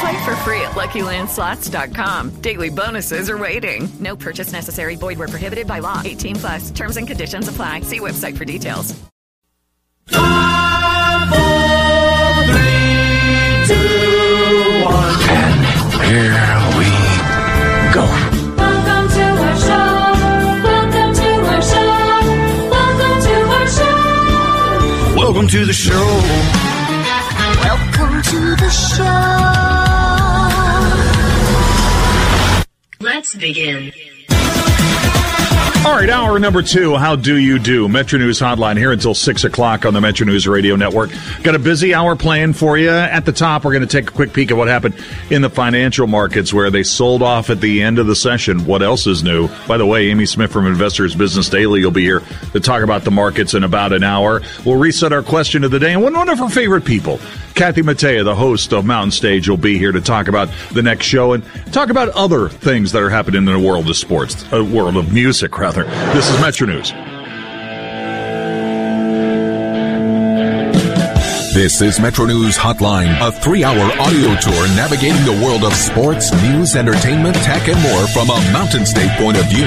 Play for free at LuckyLandSlots.com. Daily bonuses are waiting. No purchase necessary. Void were prohibited by law. 18 plus. Terms and conditions apply. See website for details. Five, four, three, two, one. Here we go. Welcome to our show. Welcome to our show. Welcome to our show. Welcome to the show. Welcome to the show. Let's begin. All right, hour number two. How do you do? Metro News Hotline here until six o'clock on the Metro News Radio Network. Got a busy hour planned for you. At the top, we're going to take a quick peek at what happened in the financial markets where they sold off at the end of the session. What else is new? By the way, Amy Smith from Investors Business Daily will be here to talk about the markets in about an hour. We'll reset our question of the day and one of our favorite people. Kathy Mattea, the host of Mountain Stage, will be here to talk about the next show and talk about other things that are happening in the world of sports, a world of music, rather. This is Metro News. This is Metro News Hotline, a three hour audio tour navigating the world of sports, news, entertainment, tech, and more from a Mountain State point of view.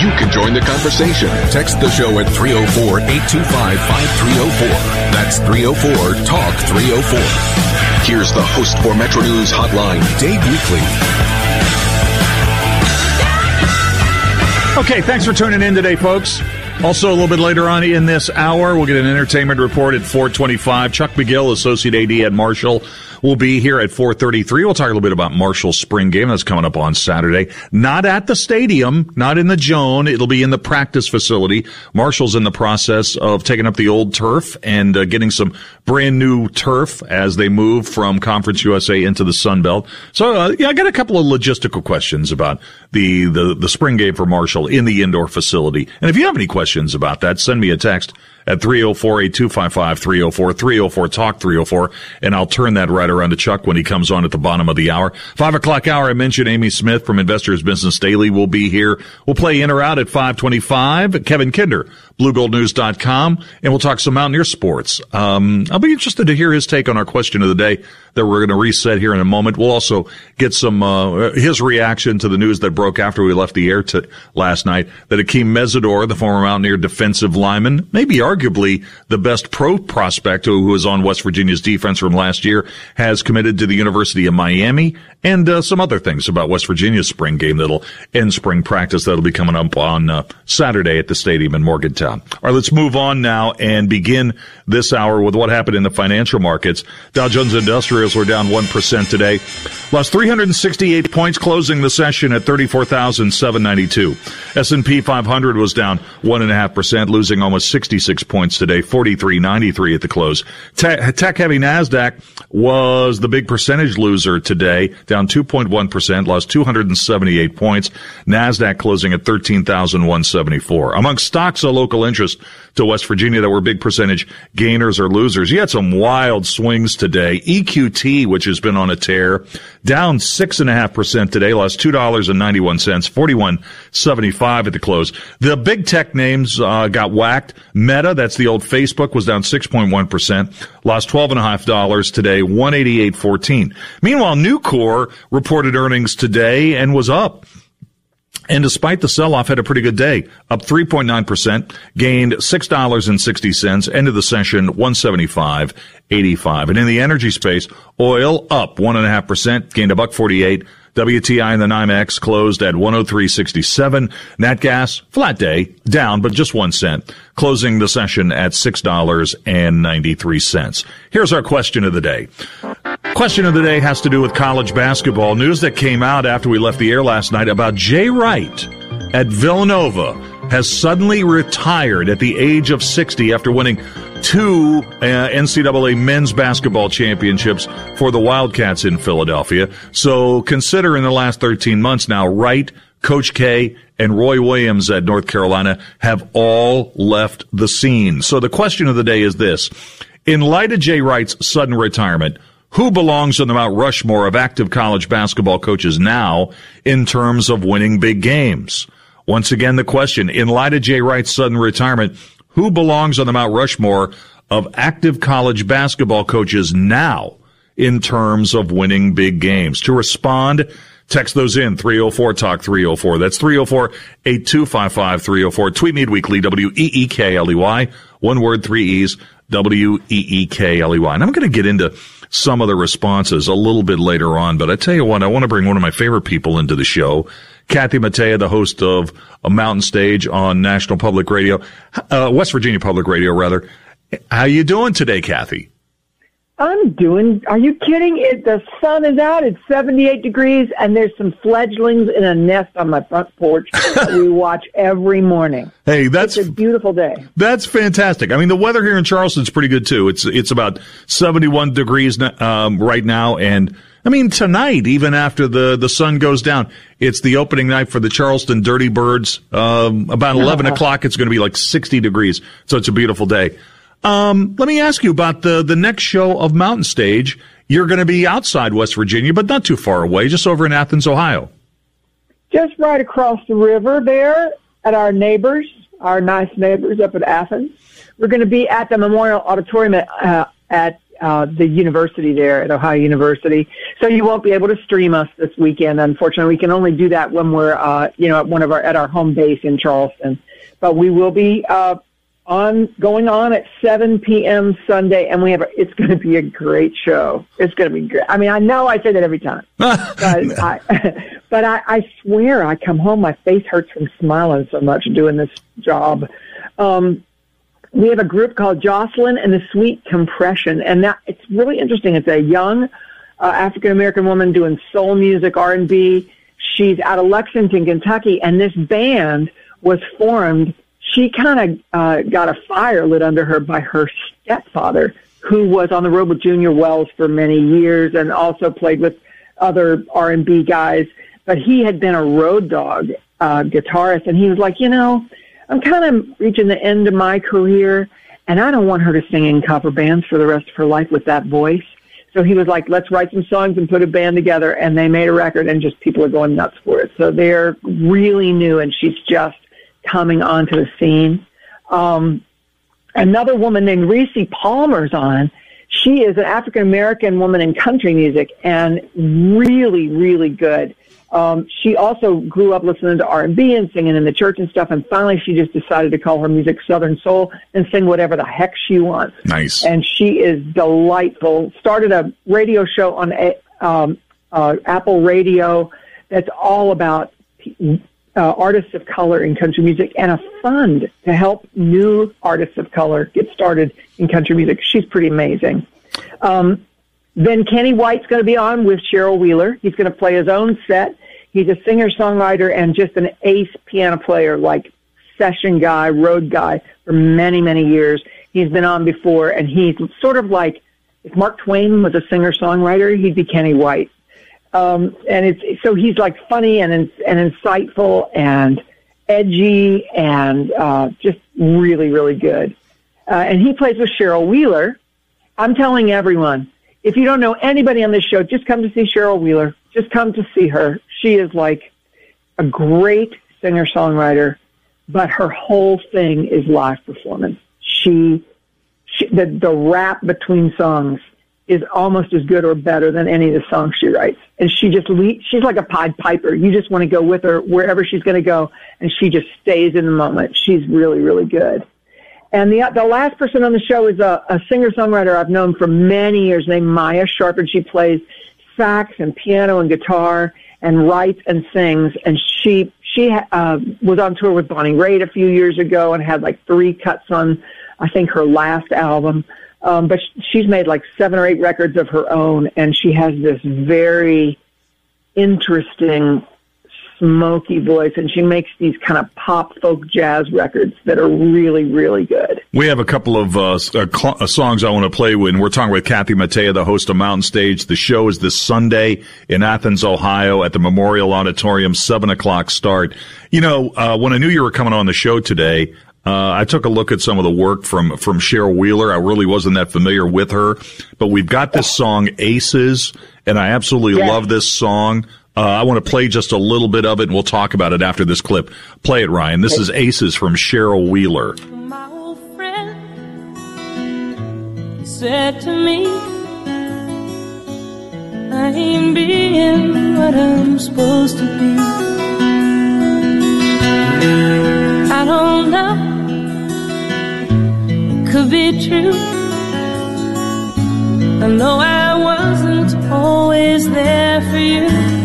You can join the conversation. Text the show at 304 825 5304. That's 304 Talk 304. Here's the host for Metro News Hotline, Dave Weekley. Okay, thanks for tuning in today, folks. Also, a little bit later on in this hour, we'll get an entertainment report at 425. Chuck McGill, Associate AD at Marshall, will be here at 433. We'll talk a little bit about Marshall's spring game that's coming up on Saturday. Not at the stadium, not in the Joan. It'll be in the practice facility. Marshall's in the process of taking up the old turf and uh, getting some brand new turf as they move from Conference USA into the Sun Belt. So, uh, yeah, I got a couple of logistical questions about the, the, the spring game for Marshall in the indoor facility. And if you have any questions about that, send me a text at 304-8255, 304, 304, talk 304, and I'll turn that right around to Chuck when he comes on at the bottom of the hour. Five o'clock hour, I mentioned Amy Smith from Investors Business Daily will be here. We'll play in or out at 525. Kevin Kinder, BlueGoldNews.com, and we'll talk some Mountaineer sports. Um, I'll be interested to hear his take on our question of the day that we're going to reset here in a moment. We'll also get some, uh, his reaction to the news that broke after we left the air to, last night that Akeem Mesidor, the former Mountaineer defensive lineman, maybe arguably the best pro prospect who was on West Virginia's defense from last year, has committed to the University of Miami and uh, some other things about West Virginia's spring game that'll end spring practice that'll be coming up on uh, Saturday at the stadium in Morgantown. All right, let's move on now and begin this hour with what happened in the financial markets. Dow Jones Industrials were down 1% today. Lost 368 points closing the session at 34,792. S&P 500 was down 1.5%, losing almost 66 points today, 43.93 at the close. Tech heavy NASDAQ was the big percentage loser today, down 2.1%, lost 278 points. NASDAQ closing at 13,174. Among stocks of local interest to West Virginia that were big percentage gainers or losers. You had some wild swings today. EQT, which has been on a tear, down six and a half percent today, lost two dollars and ninety one cents, forty one seventy five at the close. The big tech names uh, got whacked. Meta, that's the old Facebook, was down six point one percent, lost twelve and a half dollars today, one eighty eight fourteen. Meanwhile, Nucor reported earnings today and was up. And despite the sell-off, had a pretty good day, up 3.9%, gained $6.60, ended the session 175.85. And in the energy space, oil up 1.5%, gained a buck 48 WTI in the NYMEX closed at 103.67. Nat gas, flat day, down, but just one cent, closing the session at $6.93. Here's our question of the day. Question of the day has to do with college basketball news that came out after we left the air last night about Jay Wright at Villanova has suddenly retired at the age of 60 after winning two uh, NCAA men's basketball championships for the Wildcats in Philadelphia. So consider in the last 13 months now, Wright, Coach K, and Roy Williams at North Carolina have all left the scene. So the question of the day is this. In light of Jay Wright's sudden retirement, who belongs on the Mount Rushmore of active college basketball coaches now in terms of winning big games? Once again, the question, in light of Jay Wright's sudden retirement, who belongs on the Mount Rushmore of active college basketball coaches now in terms of winning big games? To respond, text those in 304 Talk 304. That's 304 8255 304. Tweet me weekly, W E E K L E Y. One word, three E's, W E E K L E Y. And I'm going to get into some of the responses a little bit later on, but I tell you what, I want to bring one of my favorite people into the show. Kathy Mattea, the host of a Mountain Stage on National Public Radio, uh, West Virginia Public Radio, rather. How you doing today, Kathy? I'm doing. Are you kidding? It, the sun is out. It's 78 degrees, and there's some fledglings in a nest on my front porch that we watch every morning. Hey, that's it's a beautiful day. That's fantastic. I mean, the weather here in Charleston's pretty good too. It's it's about 71 degrees um, right now, and I mean, tonight, even after the, the sun goes down, it's the opening night for the Charleston Dirty Birds. Um, about 11 o'clock, it's going to be like 60 degrees. So it's a beautiful day. Um, let me ask you about the, the next show of Mountain Stage. You're going to be outside West Virginia, but not too far away, just over in Athens, Ohio. Just right across the river there at our neighbors, our nice neighbors up at Athens. We're going to be at the Memorial Auditorium at, uh, at uh, the university there at Ohio University. So you won't be able to stream us this weekend. Unfortunately, we can only do that when we're, uh, you know, at one of our, at our home base in Charleston. But we will be, uh, on, going on at 7 p.m. Sunday and we have, a, it's going to be a great show. It's going to be great. I mean, I know I say that every time, but I, but I, I swear I come home, my face hurts from smiling so much doing this job. Um, we have a group called Jocelyn and the Sweet Compression, and that it's really interesting. It's a young uh, African American woman doing soul music, R and B. She's out of Lexington, Kentucky, and this band was formed. She kind of uh, got a fire lit under her by her stepfather, who was on the road with Junior Wells for many years, and also played with other R and B guys. But he had been a road dog uh, guitarist, and he was like, you know I'm kind of reaching the end of my career and I don't want her to sing in cover bands for the rest of her life with that voice. So he was like, let's write some songs and put a band together. And they made a record and just people are going nuts for it. So they're really new and she's just coming onto the scene. Um, another woman named Rissi Palmer's on. She is an African American woman in country music and really, really good. Um, she also grew up listening to R&B and singing in the church and stuff. And finally, she just decided to call her music Southern Soul and sing whatever the heck she wants. Nice. And she is delightful. Started a radio show on a, um, uh, Apple Radio that's all about uh, artists of color in country music and a fund to help new artists of color get started in country music. She's pretty amazing. Um, then Kenny White's going to be on with Cheryl Wheeler. He's going to play his own set. He's a singer songwriter and just an ace piano player, like session guy, road guy for many, many years. He's been on before and he's sort of like if Mark Twain was a singer songwriter, he'd be Kenny White. Um, and it's so he's like funny and and insightful and edgy and uh, just really, really good. Uh, and he plays with Cheryl Wheeler. I'm telling everyone, if you don't know anybody on this show, just come to see Cheryl Wheeler. Just come to see her. She is like a great singer songwriter, but her whole thing is live performance. She, she the, the rap between songs is almost as good or better than any of the songs she writes. And she just le- she's like a Pied Piper. You just want to go with her wherever she's going to go, and she just stays in the moment. She's really, really good. And the the last person on the show is a, a singer songwriter I've known for many years named Maia Sharp, and she plays sax and piano and guitar. and writes and sings. And she she uh, was on tour with Bonnie Raitt a few years ago and had like three cuts on, I think, her last album. Um, but she's made like seven or eight records of her own, and she has this very interesting smoky voice and she makes these kind of pop folk jazz records that are really really good we have a couple of uh, uh, cl- uh, songs i want to play with and we're talking with kathy mattea the host of mountain stage the show is this sunday in athens ohio at the memorial auditorium 7 o'clock start you know uh, when i knew you were coming on the show today uh, I took a look at some of the work from from Cheryl Wheeler. I really wasn't that familiar with her, but we've got this song "Aces," and I absolutely love this song. Uh, I want to play just a little bit of it, and we'll talk about it after this clip. Play it, Ryan. This is "Aces" from Cheryl Wheeler. My old friend said to me, "I ain't being what I'm supposed to be." I don't know could be true. I know I wasn't always there for you.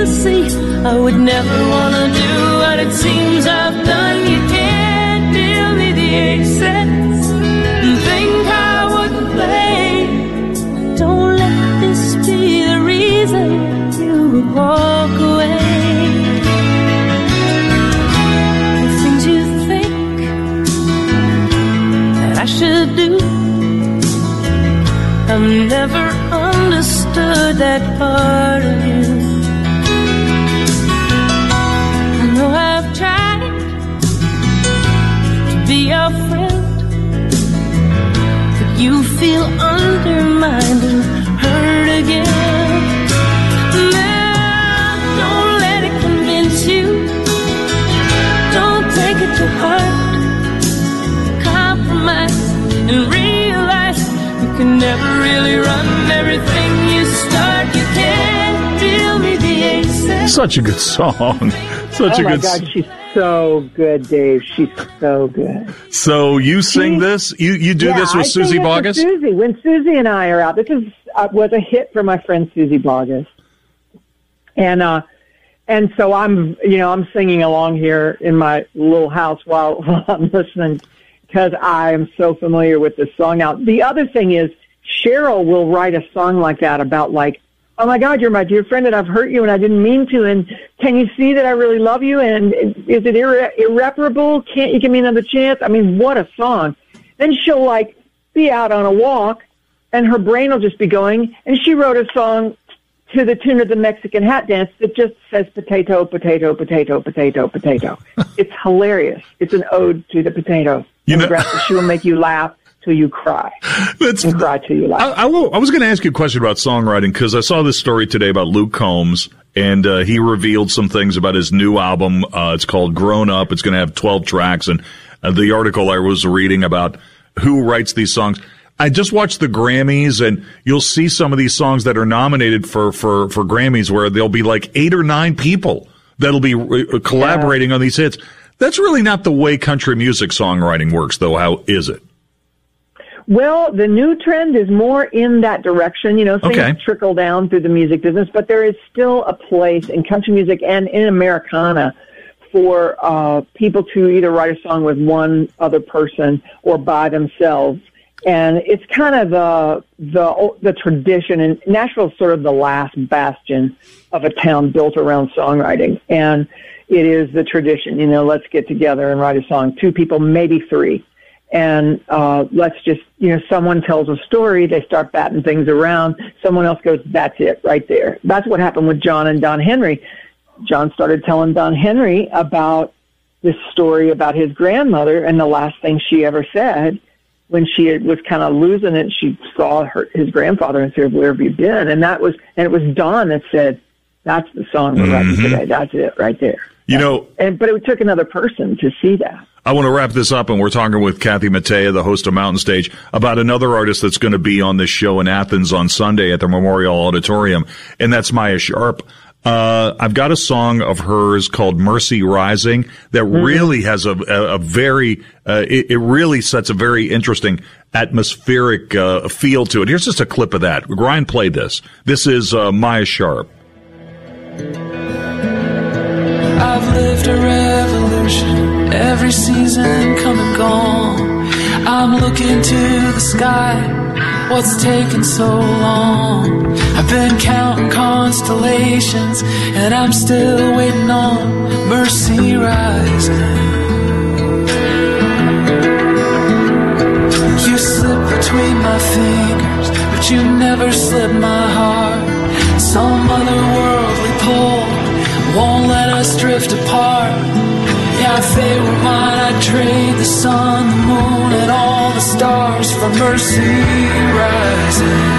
Can't see? I would never want to do what it seems I've done. You can't deal me the excess. Think I wouldn't play. Don't let this be the reason you would walk away. The things you think that I should do, I've never understood that part of you. Feel undermined and hurt again. Now, don't let it convince you. Don't take it to heart. Compromise and realize you can never really run everything you start. You can't the excess. Such a good song. Such oh a my. God, she's so good, Dave. She's so good. So you sing this? You you do yeah, this with I Suzy Bogguss? Suzy, when Suzy and I are out, this is uh, was a hit for my friend Suzy Bogguss, and uh, and so I'm you know I'm singing along here in my little house while, while I'm listening because I am so familiar with this song. Now the other thing is Cheryl will write a song like that about like oh my God, you're my dear friend and I've hurt you and I didn't mean to. And can you see that I really love you? And is it irre- irreparable? Can't you give me another chance? I mean, what a song. Then she'll like be out on a walk and her brain will just be going. And she wrote a song to the tune of the Mexican hat dance that just says potato, potato, potato, potato, potato. it's hilarious. It's an ode to the potato. You know- she will make you laugh till you cry. That's, and cry till you laugh. I, I, will- I was going to ask you a question about songwriting because I saw this story today about Luke Combs, and uh, he revealed some things about his new album. Uh, it's called Grown Up. It's going to have 12 tracks, and uh, the article I was reading about who writes these songs. I just watched the Grammys, and you'll see some of these songs that are nominated for for for Grammys, where there'll be like eight or nine people that'll be uh, collaborating on these hits. That's really not the way country music songwriting works, though. How is it? Well, the new trend is more in that direction. You know, things Okay. trickle down through the music business, but there is still a place in country music and in Americana for uh, people to either write a song with one other person or by themselves. And it's kind of the the the tradition, and Nashville's sort of the last bastion of a town built around songwriting. And it is the tradition, you know, let's get together and write a song. Two people, maybe three and uh, let's just you know someone tells a story they start batting things around someone else goes that's it right there. That's what happened with jon and don henry. Jon started telling don henry about this story about his grandmother and the last thing she ever said when she was kind of losing it she saw her his grandfather and said where have you been? And that was and it was don that said that's the song we're writing Mhm. today. That's it right there. You know, and but it took another person to see that I want to wrap this up, and we're talking with Kathy Mattea, the host of Mountain Stage, about another artist that's going to be on this show in Athens on Sunday at the Memorial Auditorium, and that's Maia Sharp. Uh, I've got a song of hers called "Mercy Rising" that Mm-hmm. really has a, a, a very, uh, it, it really sets a very interesting atmospheric uh, feel to it. Here's just a clip of that. Ryan played this. This is uh, Maia Sharp. I've lived a revolution, every season come and gone. I'm looking to the sky, what's taking so long? I've been counting constellations, and I'm still waiting on mercy rising. You slip between my fingers, but you never slip my heart. Some otherworldly pull won't let us drift apart. I'd trade the sun, the moon, and all the stars for mercy rising.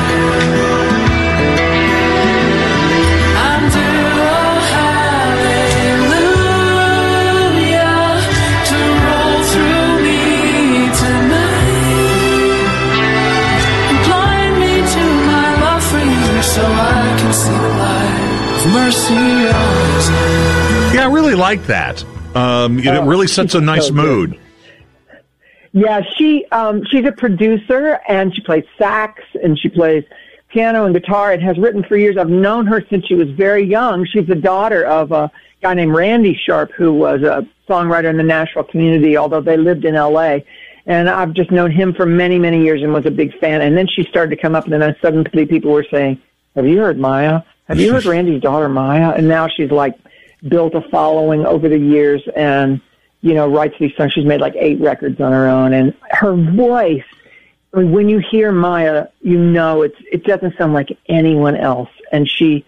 To roll through me to my love so I can see the light of mercy rising. Yeah, I really like that. Um, it Oh, really sets a nice so mood. Yeah, she um, she's a producer and she plays sax and she plays piano and guitar and has written for years. I've known her since she was very young. She's the daughter of a guy named Randy Sharp, who was a songwriter in the Nashville community, although they lived in L.A. And I've just known him for many, many years and was a big fan. And then she started to come up, and then suddenly people were saying, "Have you heard Maia? Have you heard Randy's daughter Maia?" And now she's like built a following over the years and you know, writes these songs. She's made like eight records on her own, and her voice. I mean, when you hear Maia, you know it's it doesn't sound like anyone else, and she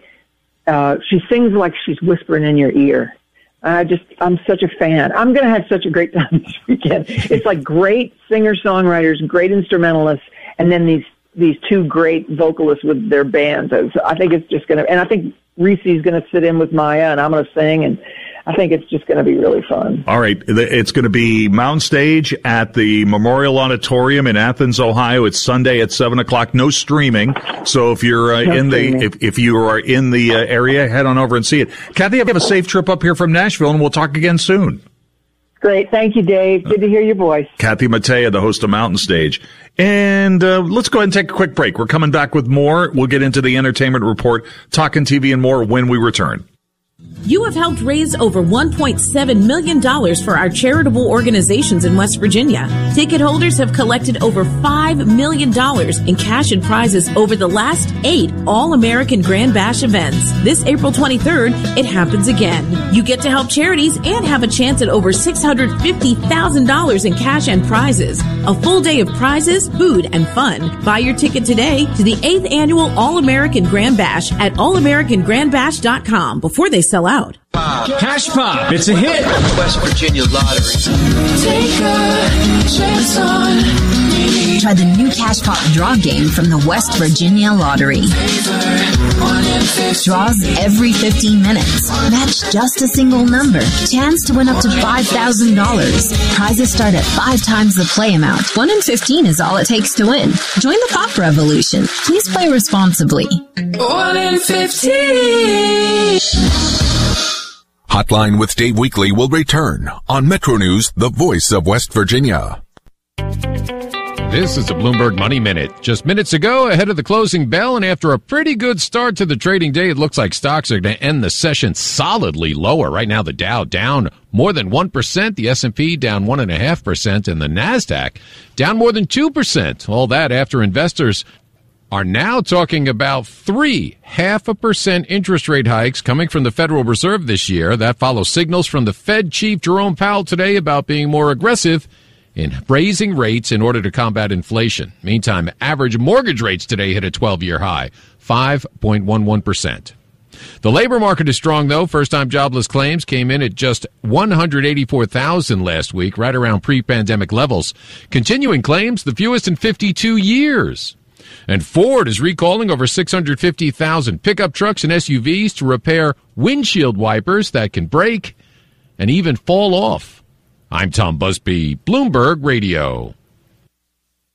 uh, she sings like she's whispering in your ear. I just I'm such a fan. I'm going to have such a great time this weekend. It's like great singer songwriters, great instrumentalists, and then these these two great vocalists with their bands. I think it's just going to, and I think Rissi's going to sit in with Maia, and I'm going to sing, and I think it's just going to be really fun. All right. It's going to be Mountain Stage at the Memorial Auditorium in Athens, Ohio. It's Sunday at seven o'clock. No streaming. So if you're uh, No in the if, if you are in the uh, area, head on over and see it. Kathy, have a safe trip up here from Nashville, and we'll talk again soon. Great, thank you, Dave. Good to hear your voice. Kathy Mattea, the host of Mountain Stage. And uh, let's go ahead and take a quick break. We're coming back with more. We'll get into the entertainment report, talking TV, and more when we return. You have helped raise over $1.7 million for our charitable organizations in West Virginia. Ticket holders have collected over $5 million in cash and prizes over the last eight All American Grand Bash events. This April 23rd, it happens again. You get to help charities and have a chance at over $650,000 in cash and prizes. A full day of prizes, food, and fun. Buy your ticket today to the 8th annual All American Grand Bash at allamericangrandbash.com before they sell out. Cash Pop, it's a hit. West Virginia Lottery. Take a chance on me. Try the new Cash Pop draw game from the West Virginia Lottery. Draws every 15 minutes. Match just a single number. Chance to win up to $5,000. Prizes start at five times the play amount. 1 in 15 is all it takes to win. Join the pop revolution. Please play responsibly. One in fifteen. Hotline with Dave Weekley will return on Metro News, the voice of West Virginia. This is a Bloomberg Money Minute. Just minutes ago, ahead of the closing bell, and after a pretty good start to the trading day, it looks like stocks are going to end the session solidly lower. Right now, the Dow down more than one percent, the S and P down one and the Nasdaq down more than two percent. All that after investors are now talking about three half a percent interest rate hikes coming from the Federal Reserve this year. That follows signals from the Fed chief Jerome Powell today about being more aggressive in raising rates in order to combat inflation. Meantime, average mortgage rates today hit a 12 year high, 5.11%. The labor market is strong though. First time jobless claims came in at just 184,000 last week, right around pre-pandemic levels. Continuing claims, the fewest in 52 years. And Ford is recalling over 650,000 pickup trucks and SUVs to repair windshield wipers that can break and even fall off. I'm Tom Busby, Bloomberg Radio.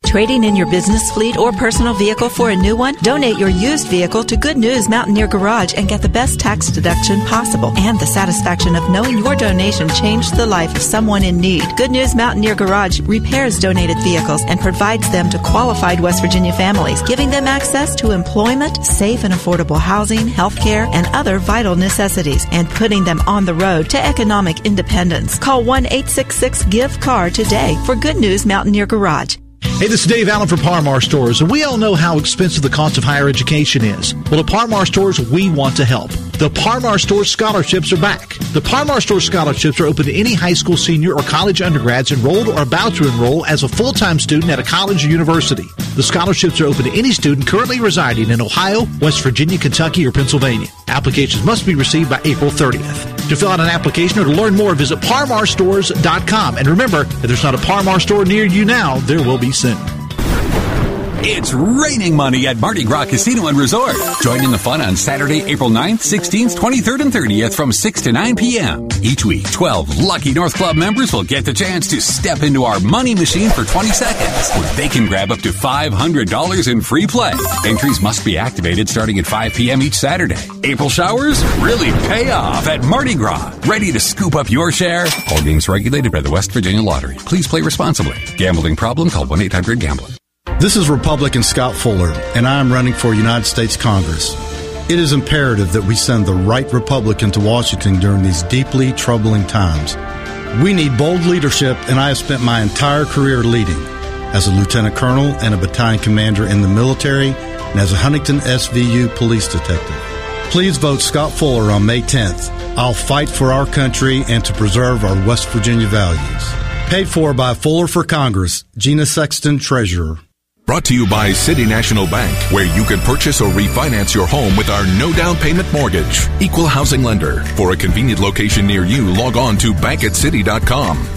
Trading in your business fleet or personal vehicle for a new one? Donate your used vehicle to Good News Mountaineer Garage and get the best tax deduction possible and the satisfaction of knowing your donation changed the life of someone in need. Good News Mountaineer Garage repairs donated vehicles and provides them to qualified West Virginia families, giving them access to employment, safe and affordable housing, health care, and other vital necessities, and putting them on the road to economic independence. Call 1 866 GIVE CAR today for Good News Mountaineer Garage. Hey, this is Dave Allen from Parmar Stores, and we all know how expensive the cost of higher education is. Well, at Parmar Stores, we want to help. The Parmar Stores scholarships are back. The Parmar Stores scholarships are open to any high school senior or college undergrads enrolled or about to enroll as a full-time student at a college or university. The scholarships are open to any student currently residing in Ohio, West Virginia, Kentucky, or Pennsylvania. Applications must be received by April 30th. To fill out an application or to learn more, visit parmarstores.com. And remember, if there's not a Parmar store near you now, there will be soon. It's raining money at Mardi Gras Casino and Resort. Join in the fun on Saturday, April 9th, 16th, 23rd, and 30th from 6 to 9 p.m. Each week, 12 lucky North Club members will get the chance to step into our money machine for 20 seconds, where they can grab up to $500 in free play. Entries must be activated starting at 5 p.m. each Saturday. April showers really pay off at Mardi Gras. Ready to scoop up your share? All games regulated by the West Virginia Lottery. Please play responsibly. Gambling problem? Call 1-800-GAMBLER. This is Republican Scott Fuller, and I am running for United States Congress. It is imperative that we send the right Republican to Washington during these deeply troubling times. We need bold leadership, and I have spent my entire career leading as a lieutenant colonel and a battalion commander in the military and as a Huntington SVU police detective. Please vote Scott Fuller on May 10th. I'll fight for our country and to preserve our West Virginia values. Paid for by Fuller for Congress, Gina Sexton, Treasurer. Brought to you by City National Bank, where you can purchase or refinance your home with our no down payment mortgage. Equal housing lender. For a convenient location near you, log on to bankatcity.com.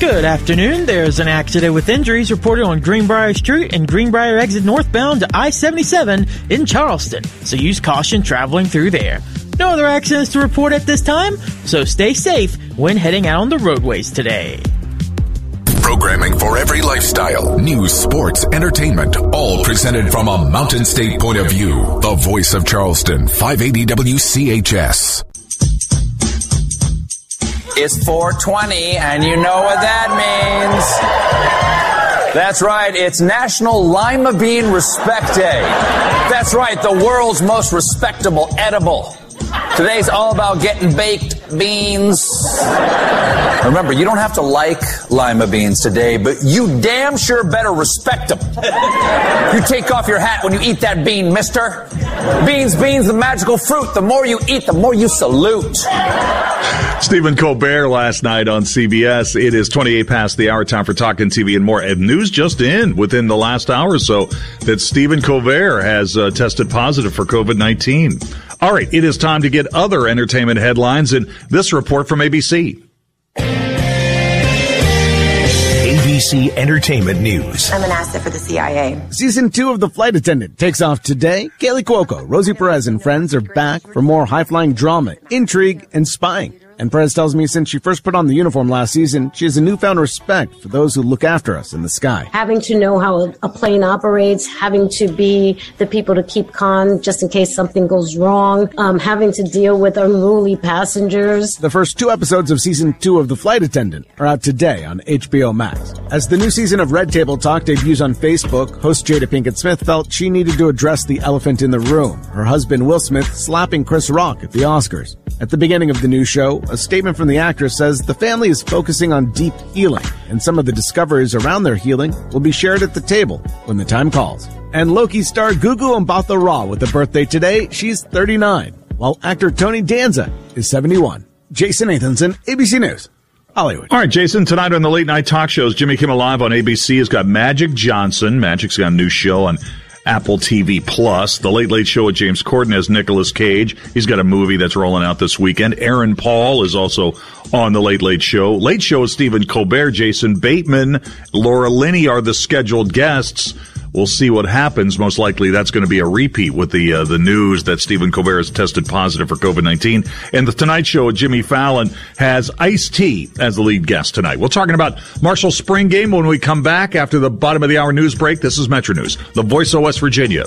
Good afternoon. There's an accident with injuries reported on Greenbrier Street and Greenbrier exit northbound to I 77 in Charleston, so use caution traveling through there. No other accidents to report at this time, so stay safe when heading out on the roadways today. Programming for every lifestyle, news, sports, entertainment, all presented from a Mountain State point of view. The voice of Charleston, 580 WCHS. It's 420, and you know what that means. That's right, it's National Lima Bean Respect Day. That's right, the world's most respectable edible. Today's all about getting baked beans. Remember, you don't have to like lima beans today, but you damn sure better respect them. You take off your hat when you eat that bean, mister. Beans, beans, the magical fruit. The more you eat, the more you salute. Stephen Colbert last night on CBS. It is 28 past the hour time for Talking TV and more. And news just in within the last hour or so that Stephen Colbert has uh, tested positive for COVID 19. All right, it is time to get other entertainment headlines in this report from ABC. ABC Entertainment News. I'm an asset for the CIA. Season two of The Flight Attendant takes off today. Kaley Cuoco, Rosie Perez, and friends are back for more high-flying drama, intrigue, and spying. And Perez tells me since she first put on the uniform last season, she has a newfound respect for those who look after us in the sky. Having to know how a plane operates, having to be the people to keep calm just in case something goes wrong, um, having to deal with unruly passengers. The first two episodes of season two of The Flight Attendant are out today on HBO Max. As the new season of Red Table Talk debuts on Facebook, host Jada Pinkett Smith felt she needed to address the elephant in the room, her husband Will Smith slapping Chris Rock at the Oscars. At the beginning of the new show, a statement from the actress says the family is focusing on deep healing, and some of the discoveries around their healing will be shared at the table when the time calls. And Loki star Gugu Mbatha Raw with a birthday today. She's 39, while actor Tony Danza is 71. Jason Nathanson, ABC News. Hollywood. All right, Jason, tonight on the late night talk shows, Jimmy Kimmel Live on ABC has got Magic Johnson. Magic's got a new show on Apple TV Plus. The Late Late Show with James Corden has Nicolas Cage. He's got a movie that's rolling out this weekend. Aaron Paul is also on The Late Late Show. Late Show with Stephen Colbert, Jason Bateman, Laura Linney are the scheduled guests. We'll see what happens. Most likely, that's going to be a repeat with the uh, the news that Stephen Colbert has tested positive for COVID nineteen. And the Tonight Show, Jimmy Fallon has Ice T as the lead guest tonight. We're talking about Marshall Spring Game when we come back after the bottom of the hour news break. This is Metro News, the voice of West Virginia.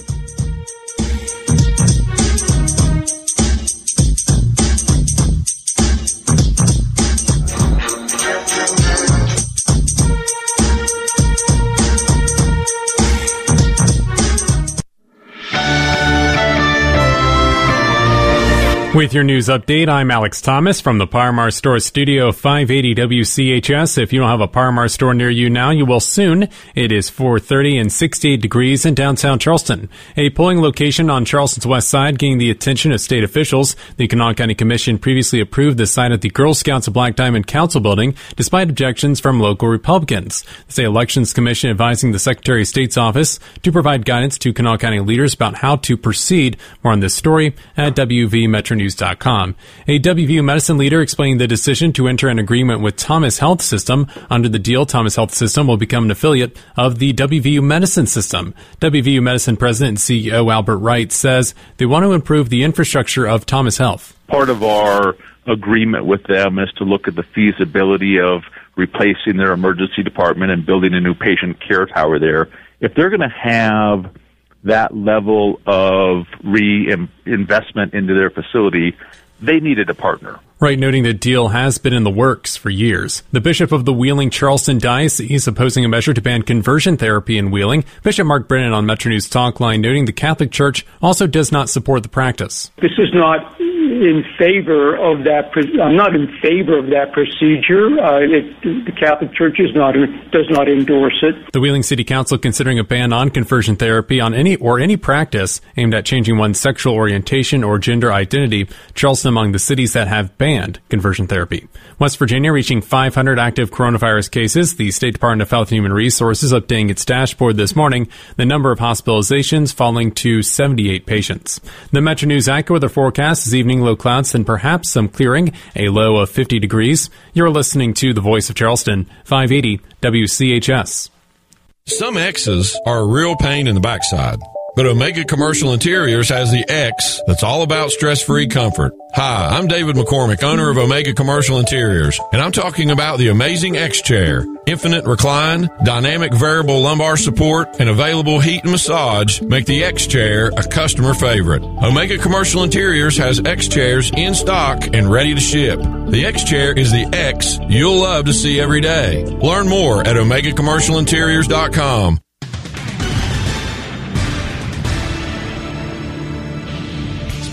With your news update, I'm Alex Thomas from the Parmar Store Studio 580 WCHS. If you don't have a Parmar store near you now, you will soon. It is 430 and 68 degrees in downtown Charleston. A polling location on Charleston's west side gained the attention of state officials. The Kanawha County Commission previously approved the site at the Girl Scouts of Black Diamond Council building, despite objections from local Republicans. The State Elections Commission advising the Secretary of State's office to provide guidance to Kanawha County leaders about how to proceed. More on this story at WV Metro News. News.com. A WVU medicine leader explained the decision to enter an agreement with Thomas Health System. Under the deal, Thomas Health System will become an affiliate of the WVU Medicine System. WVU Medicine President and CEO Albert Wright says they want to improve the infrastructure of Thomas Health. Part of our agreement with them is to look at the feasibility of replacing their emergency department and building a new patient care tower there. If they're going to have that level of reinvestment into their facility, they needed a partner. Wright, noting the deal has been in the works for years. The Bishop of the Wheeling Charleston Diocese opposing a measure to ban conversion therapy in Wheeling. Bishop Mark Brennan on Metro News Talk Line noting the Catholic Church also does not support the practice. This is not in favor of that. I'm not in favor of that procedure. Uh, it, the Catholic Church is not does not endorse it. The Wheeling City Council considering a ban on conversion therapy on any or any practice aimed at changing one's sexual orientation or gender identity. Charleston among the cities that have banned conversion therapy. West Virginia reaching 500 active coronavirus cases. The State Department of Health and Human Resources updating its dashboard this morning. The number of hospitalizations falling to 78 patients. The Metro News AccuWeather forecast is evening low clouds, then perhaps some clearing, a low of 50 degrees. You're listening to the voice of Charleston, 580 WCHS. Some X's are a real pain in the backside. But Omega Commercial Interiors has the X that's all about stress-free comfort. Hi, I'm David McCormick, owner of Omega Commercial Interiors, and I'm talking about the amazing X Chair. Infinite recline, dynamic variable lumbar support, and available heat and massage make the X Chair a customer favorite. Omega Commercial Interiors has X Chairs in stock and ready to ship. The X Chair is the X you'll love to see every day. Learn more at OmegaCommercialInteriors.com.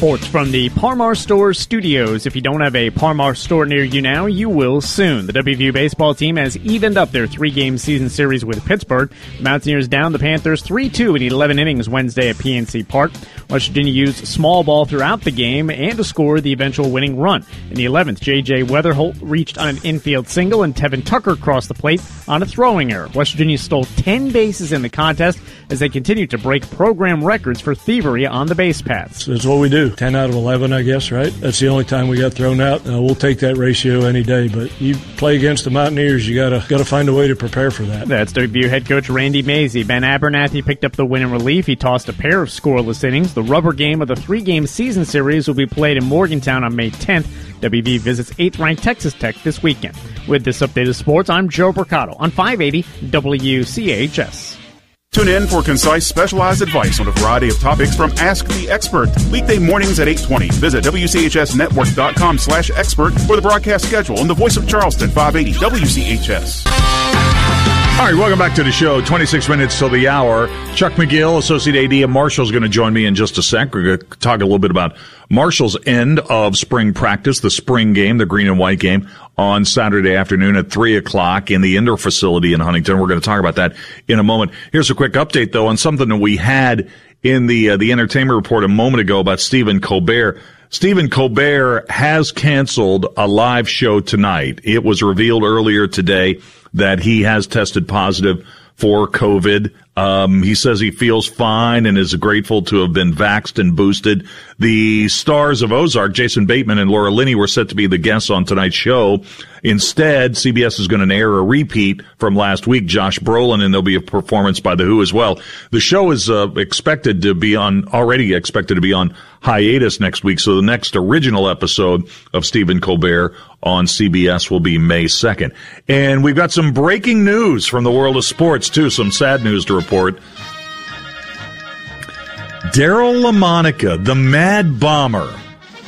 Sports from the Parmar Store studios. If you don't have a Parmar store near you now, you will soon. The WVU baseball team has evened up their three game season series with Pittsburgh. The Mountaineers down the Panthers 3 2 in 11 innings Wednesday at PNC Park. West Virginia used small ball throughout the game and to score the eventual winning run. In the 11th, J.J. Weatherholt reached on an infield single and Tevin Tucker crossed the plate on a throwing error. West Virginia stole 10 bases in the contest as they continued to break program records for thievery on the base paths. That's what we do. 10 out of 11, I guess, right? That's the only time we got thrown out. Uh, we'll take that ratio any day, but you play against the Mountaineers, you gotta gotta find a way to prepare for that. That's WVU head coach Randy Mazey. Ben Abernathy picked up the win in relief. He tossed a pair of scoreless innings. The rubber game of the three-game season series will be played in Morgantown on May 10th. WV visits 8th ranked Texas Tech this weekend. With this update of sports, I'm Joe Mercado on 580 WCHS. Tune in for concise, specialized advice on a variety of topics from Ask the Expert. Weekday mornings at 820. Visit WCHSNetwork.com slash expert for the broadcast schedule and the voice of Charleston, 580 WCHS. All right, welcome back to the show. 26 minutes till the hour. Chuck McGill, Associate AD at Marshall, is going to join me in just a sec. We're going to talk a little bit about Marshall's end of spring practice, the spring game, the green and white game on Saturday afternoon at 3 o'clock in the indoor facility in Huntington. We're going to talk about that in a moment. Here's a quick update, though, on something that we had in the, uh, the entertainment report a moment ago about Stephen Colbert. Stephen Colbert has canceled a live show tonight. It was revealed earlier today that he has tested positive for COVID. Um, he says he feels fine and is grateful to have been vaxxed and boosted. The stars of Ozark, Jason Bateman and Laura Linney, were set to be the guests on tonight's show. Instead, CBS is going to air a repeat from last week, Josh Brolin, and there'll be a performance by The Who as well. The show is uh, expected to be on, already expected to be on hiatus next week. So the next original episode of Stephen Colbert on CBS will be May 2nd. And we've got some breaking news from the world of sports too, some sad news to report. Daryle Lamonica, the mad bomber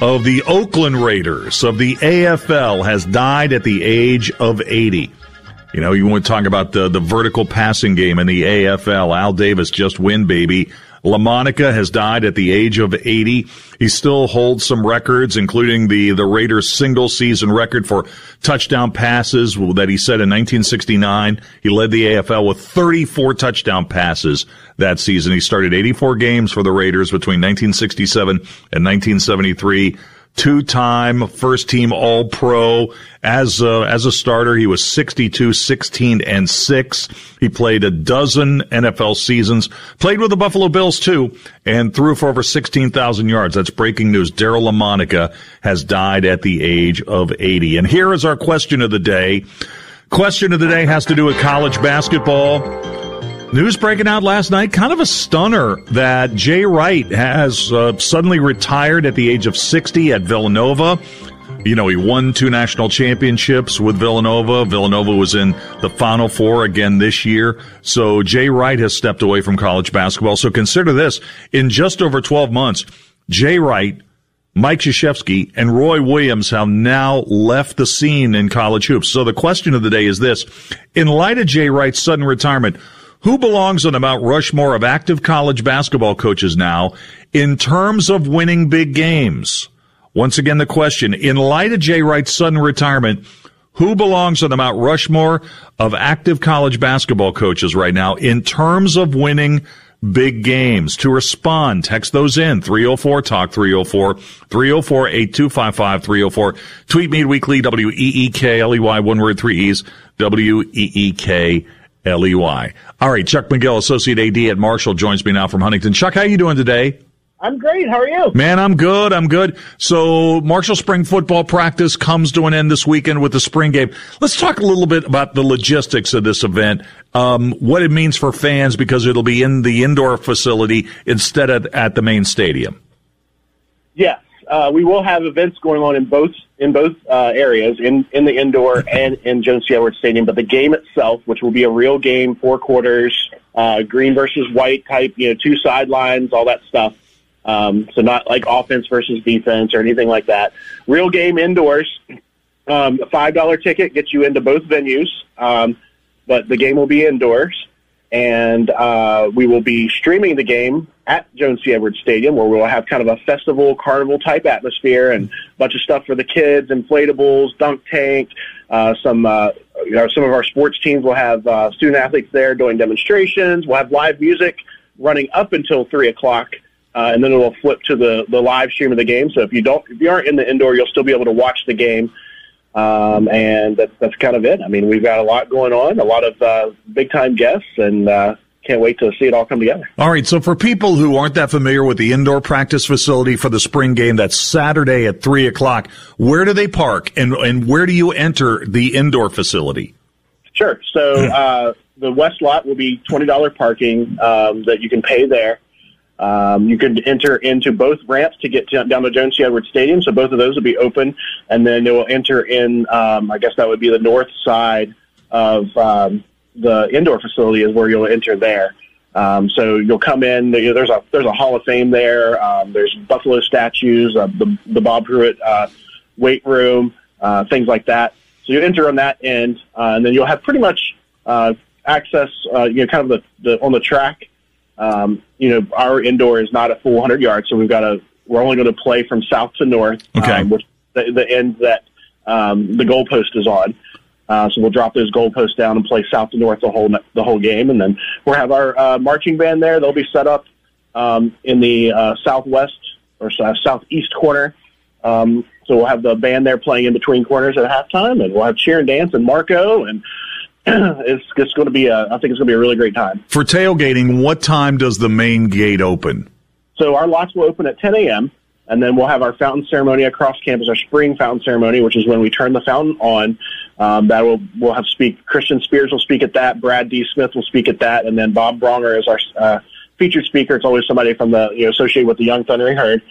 of the Oakland Raiders of the AFL, has died at the age of 80. You know, you want to talk about the, the vertical passing game in the AFL. Al Davis just win, baby. Lamonica has died at the age of 80. He still holds some records, including the, the Raiders single season record for touchdown passes that he set in 1969. He led the AFL with 34 touchdown passes that season. He started 84 games for the Raiders between 1967 and 1973 two-time first team all pro as a, as a starter he was 62 16 and 6 he played a dozen NFL seasons. Played with the Buffalo Bills too and threw for over 16,000 yards. That's breaking news. Daryle Lamonica has died at the age of 80 and here is our question of the day. Question of the day has to do with college basketball News breaking out last night, kind of a stunner that Jay Wright has uh, suddenly retired at the age of 60 at Villanova. You know, he won two national championships with Villanova. Villanova was in the Final Four again this year. So Jay Wright has stepped away from college basketball. So consider this. In just over 12 months, Jay Wright, Mike Krzyzewski, and Roy Williams have now left the scene in college hoops. So the question of the day is this. In light of Jay Wright's sudden retirement, who belongs on the Mount Rushmore of active college basketball coaches now in terms of winning big games? Once again, the question, in light of Jay Wright's sudden retirement, who belongs on the Mount Rushmore of active college basketball coaches right now in terms of winning big games? To respond, text those in 304 Talk 304 304 8255 304. Tweet me weekly W E E K L E Y, one word, three E's, W E E K L E Y. All right, Chuck McGill, Associate AD at Marshall, joins me now from Huntington. Chuck, how are you doing today? I'm great. How are you? Man, I'm good. I'm good. So Marshall spring football practice comes to an end this weekend with the spring game. Let's talk a little bit about the logistics of this event, um, what it means for fans because it'll be in the indoor facility instead of at the main stadium. Yes, uh, we will have events going on in both in both uh, areas, in in the indoor and in Joan C. Edwards Stadium. But the game itself, which will be a real game, four quarters, uh, green versus white type, you know, two sidelines, all that stuff. Um, so not like offense versus defense or anything like that. Real game indoors. Um, a five dollar ticket gets you into both venues, um, but the game will be indoors and uh, we will be streaming the game at Joan C. Edwards Stadium, where we'll have kind of a festival, carnival type atmosphere, and a bunch of stuff for the kids, inflatables, dunk tank. Uh, some uh, you know, some of our sports teams will have uh, student athletes there doing demonstrations. We'll have live music running up until three o'clock. Uh, and then it will flip to the, the live stream of the game. So if you don't, if you aren't in the indoor, you'll still be able to watch the game um, and that's, that's kind of it. I mean, we've got a lot going on, a lot of uh, big time guests, and uh, can't wait to see it all come together. All right. So for people who aren't that familiar with the indoor practice facility for the spring game, that's Saturday at three o'clock. Where do they park, and and where do you enter the indoor facility? Sure. So uh, the west lot will be twenty dollar parking um, that you can pay there. Um, you can enter into both ramps to get down to Joan C. Edwards Stadium, so both of those will be open, and then they will enter in. Um, I guess that would be the north side of um, the indoor facility is where you'll enter there. Um, so you'll come in. There's a there's a Hall of Fame there. Um, there's Buffalo statues, uh, the the Bob Pruett uh, weight room, uh, things like that. So you enter on that end, uh, and then you'll have pretty much uh, access, uh, you know, kind of the, the on the track um, you know, our indoor is not a full 100 yards, so we've got to. We're only going to play from south to north, okay. um, which the, the end that um, the goalpost is on. Uh, so we'll drop those goalposts down and play south to north the whole the whole game, and then we'll have our uh, marching band there. They'll be set up um, in the uh, southwest or uh, southeast corner. Um, so we'll have the band there playing in between corners at halftime, and we'll have cheer and dance and Marco and it's just going to be a, I think it's going to be a really great time. For tailgating, what time does the main gate open? So our lots will open at 10 a.m. and then we'll have our fountain ceremony across campus, our spring fountain ceremony, which is when we turn the fountain on. Um, that will we'll have speak. Christian Spears will speak at that. Brad D. Smith will speak at that, and then Bob Bronger is our uh, featured speaker. It's always somebody from the you know associated with the Young Thundering Herd.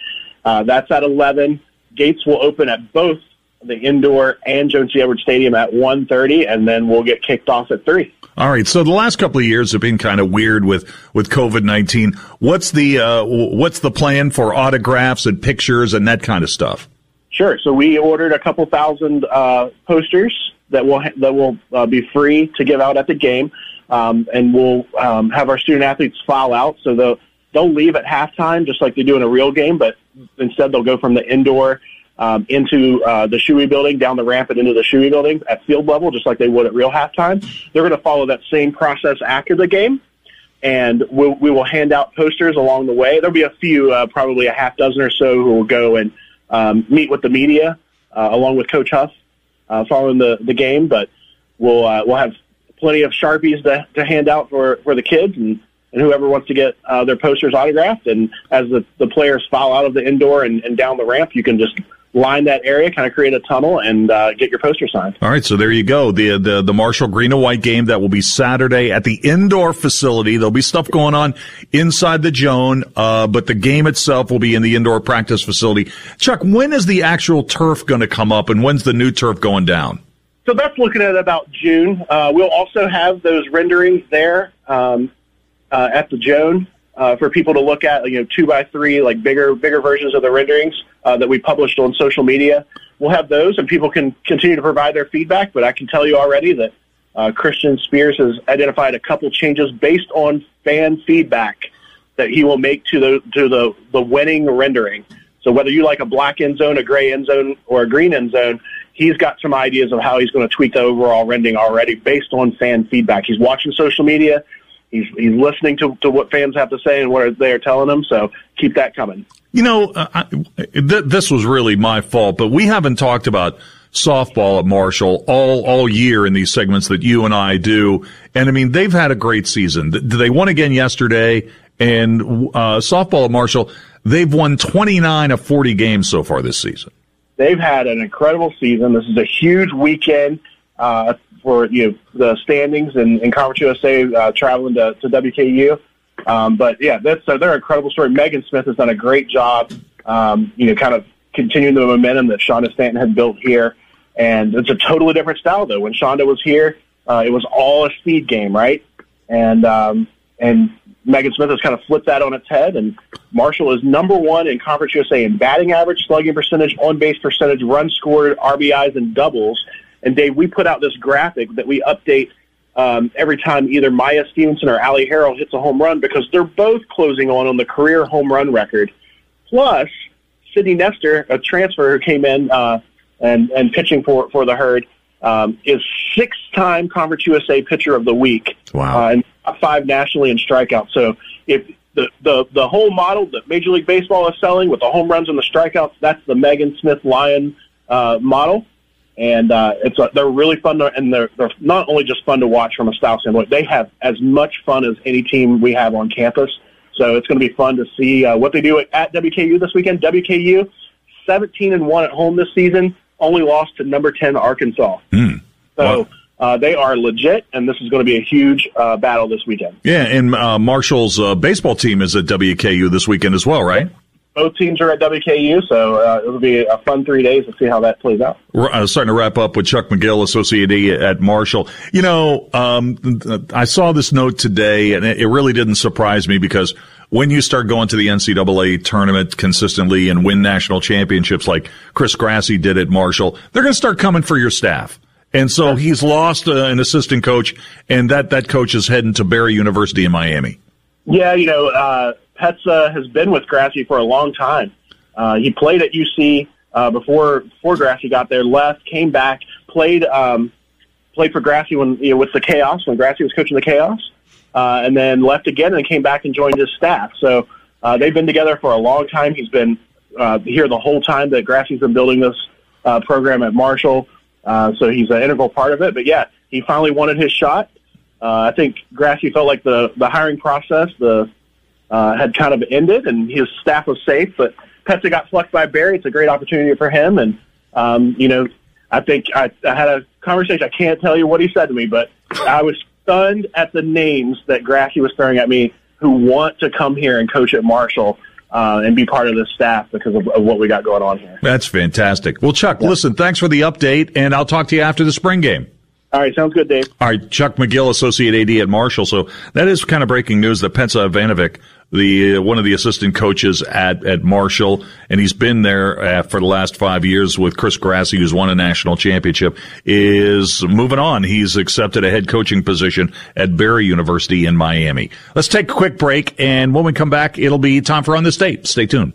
Uh, that's at 11. Gates will open at both the indoor and Joan C. Edwards Stadium at 1.30, and then we'll get kicked off at 3. All right. So the last couple of years have been kind of weird with, with COVID-19. What's the, uh, what's the plan for autographs and pictures and that kind of stuff? Sure. So we ordered a couple thousand, uh, posters that will, that will uh, be free to give out at the game. Um, and we'll, um, have our student athletes file out. So they'll, they'll leave at halftime just like they do in a real game, but instead they'll go from the indoor um, into uh, the Shewey building, down the ramp and into the Shewey building at field level, just like they would at real halftime. They're going to follow that same process after the game, and we'll, we will hand out posters along the way. There'll be a few, uh, probably a half dozen or so, who will go and um, meet with the media uh, along with Coach Huff uh, following the, the game. But we'll uh, we'll have plenty of sharpies to, to hand out for for the kids and and whoever wants to get uh, their posters autographed. And as the, the players file out of the indoor and, and down the ramp, you can just line that area, kind of create a tunnel, and uh, get your poster signed. All right, so there you go. The the the Marshall Green and White game that will be Saturday at the indoor facility. There'll be stuff going on inside the Joan, uh, but the game itself will be in the indoor practice facility. Chuck, when is the actual turf going to come up, and when's the new turf going down? So that's looking at about June. Uh, we'll also have those renderings there um, uh, at the Joan uh, for people to look at, you know, two by three, like bigger, bigger versions of the renderings uh, that we published on social media. We'll have those, and people can continue to provide their feedback. But I can tell you already that uh, Christian Spears has identified a couple changes based on fan feedback that he will make to the to the the winning rendering. So whether you like a black end zone, a gray end zone, or a green end zone, he's got some ideas of how he's going to tweak the overall rendering already based on fan feedback. He's watching social media he's he's listening to, to what fans have to say and what they are telling him. So keep that coming. You know, uh, I, th- this was really my fault, but we haven't talked about softball at Marshall all all year in these segments that you and I do. And I mean, they've had a great season. They won again yesterday, and uh, softball at Marshall, they've won 29 of 40 games so far this season. They've had an incredible season. This is a huge weekend. Uh, for you know, the standings in, in Conference USA uh, traveling to, to WKU. Um, but yeah, that's uh, they're an incredible story. Megan Smith has done a great job, um, you know, kind of continuing the momentum that Shonda Stanton had built here. And it's a totally different style though. When Shonda was here, uh, it was all a speed game, right? And um, and Megan Smith has kind of flipped that on its head. And Marshall is number one in Conference USA in batting average, slugging percentage, on base percentage, runs scored, RBIs, and doubles. And Dave, we put out this graphic that we update um, every time either Maya Stevenson or Allie Harrell hits a home run because they're both closing on on the career home run record. Plus, Sydney Nestor, a transfer who came in uh, and and pitching for for the herd, um, is six-time Conference USA Pitcher of the Week. Wow! Uh, and five nationally in strikeouts. So if the, the the whole model that Major League Baseball is selling with the home runs and the strikeouts, that's the Megan Smith Lion uh, model and uh, it's a, they're really fun to, and they're they're not only just fun to watch from a style standpoint. They have as much fun as any team we have on campus. So it's going to be fun to see uh, what they do at, at WKU this weekend. WKU, seventeen and one at home this season, only lost to number ten Arkansas. Mm. So. Wow. Uh, they are legit, and this is going to be a huge uh, battle this weekend. Yeah, and uh, Marshall's uh, baseball team is at WKU this weekend as well, right? Both teams are at WKU, so uh, it'll be a fun three days to see how that plays out. We're uh, starting to wrap up with Chuck McGill, Associate at Marshall. You know, um, I saw this note today, and it really didn't surprise me because when you start going to the NCAA tournament consistently and win national championships like Chris Grassi did at Marshall, they're going to start coming for your staff. And so he's lost uh, an assistant coach, and that, that coach is heading to Barry University in Miami. Yeah, you know, uh, Petsa has been with Grassi for a long time. Uh, he played at UC uh, before before Grassi got there. Left, came back, played um, played for Grassi when you know, with the Chaos when Grassi was coaching the Chaos, uh, and then left again and came back and joined his staff. So uh, they've been together for a long time. He's been uh, here the whole time that Grassi's been building this uh, program at Marshall. Uh, so he's an integral part of it. But yeah, he finally wanted his shot. Uh, I think Grassi felt like the the hiring process the uh, had kind of ended, and his staff was safe. But Petsa got plucked by Barry. It's a great opportunity for him, and um, you know, I think I, I had a conversation. I can't tell you what he said to me, but I was stunned at the names that Grassi was throwing at me who want to come here and coach at Marshall. Uh, and be part of the staff because of, of, what we got going on here. That's fantastic. Well, Chuck, yeah. listen, thanks for the update, and I'll talk to you after the spring game. All right, sounds good, Dave. All right, Chuck McGill, Associate AD at Marshall. So that is kind of breaking news that Pensa Ivanovic, the uh, one of the assistant coaches at at Marshall, and he's been there uh, for the last five years with Chris Grassi, who's won a national championship, is moving on. He's accepted a head coaching position at Barry University in Miami. Let's take a quick break, and when we come back, it'll be time for on this date. Stay tuned.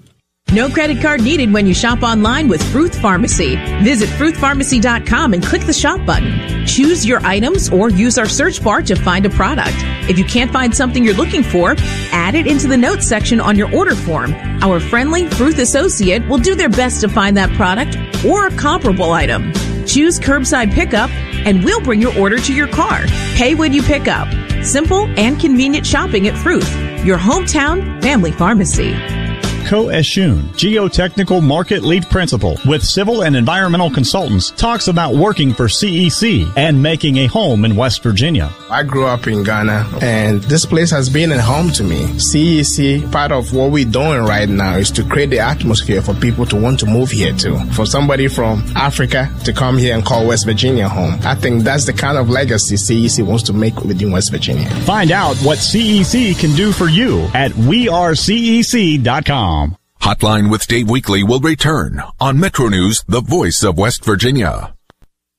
No credit card needed when you shop online with Fruth Pharmacy. Visit fruthpharmacy.com and click the shop button. Choose your items or use our search bar to find a product. If you can't find something you're looking for, add it into the notes section on your order form. Our friendly Fruth associate will do their best to find that product or a comparable item. Choose curbside pickup and we'll bring your order to your car. Pay when you pick up. Simple and convenient shopping at Fruth, your hometown family pharmacy. Ko Eshun, Geotechnical Market Lead Principal with Civil and Environmental Consultants, talks about working for CEC and making a home in West Virginia. I grew up in Ghana and this place has been a home to me. CEC, part of what we're doing right now is to create the atmosphere for people to want to move here to. For somebody from Africa to come here and call West Virginia home. I think that's the kind of legacy CEC wants to make within West Virginia. Find out what CEC can do for you at wearecec.com. Hotline with Dave Weekley will return on Metro News, the voice of West Virginia.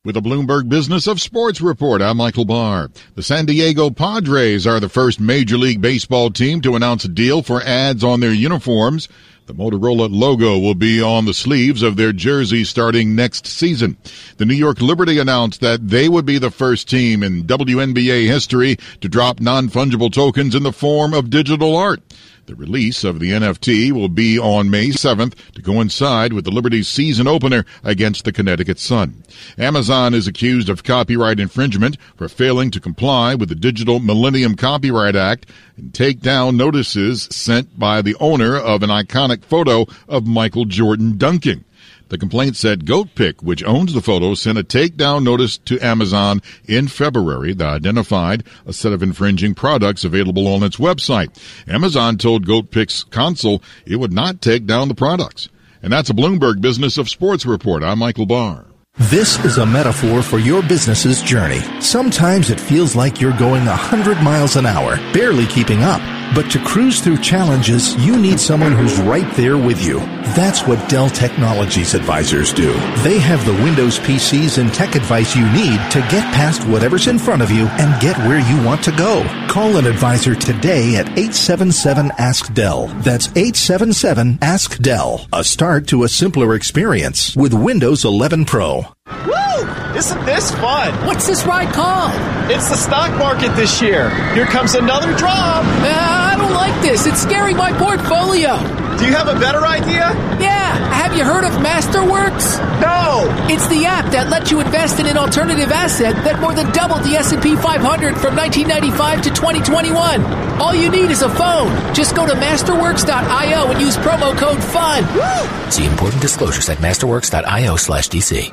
With a Bloomberg Business of Sports report, I'm Michael Barr. The San Diego Padres are the first Major League Baseball team to announce a deal for ads on their uniforms. The Motorola logo will be on the sleeves of their jerseys starting next season. The New York Liberty announced that they would be the first team in WNBA history to drop non-fungible tokens in the form of digital art. The release of the NFT will be on May 7th to coincide with the Liberty's season opener against the Connecticut Sun. Amazon is accused of copyright infringement for failing to comply with the Digital Millennium Copyright Act and take down notices sent by the owner of an iconic photo of Michael Jordan dunking. The complaint said GoatPick, which owns the photo, sent a takedown notice to Amazon in February that identified a set of infringing products available on its website. Amazon told GoatPick's counsel it would not take down the products. And that's a Bloomberg Business of Sports report. I'm Michael Barr. This is a metaphor for your business's journey. Sometimes it feels like you're going 100 miles an hour, barely keeping up. But to cruise through challenges, you need someone who's right there with you. That's what Dell Technologies advisors do. They have the Windows PCs and tech advice you need to get past whatever's in front of you and get where you want to go. Call an advisor today at 877 Ask Dell. That's 877 Ask Dell. A start to a simpler experience with Windows 11 Pro. Woo! Isn't this fun? What's this ride called? It's the stock market this year. Here comes another drop. I don't like this. It's scaring my portfolio. Do you have a better idea? Yeah. Have you heard of Masterworks? No. It's the app that lets you invest in an alternative asset that more than doubled the S&P 500 from 1995 to 2021. All you need is a phone. Just go to masterworks.io and use promo code FUN. Woo! See important disclosures at masterworks.io slash DC.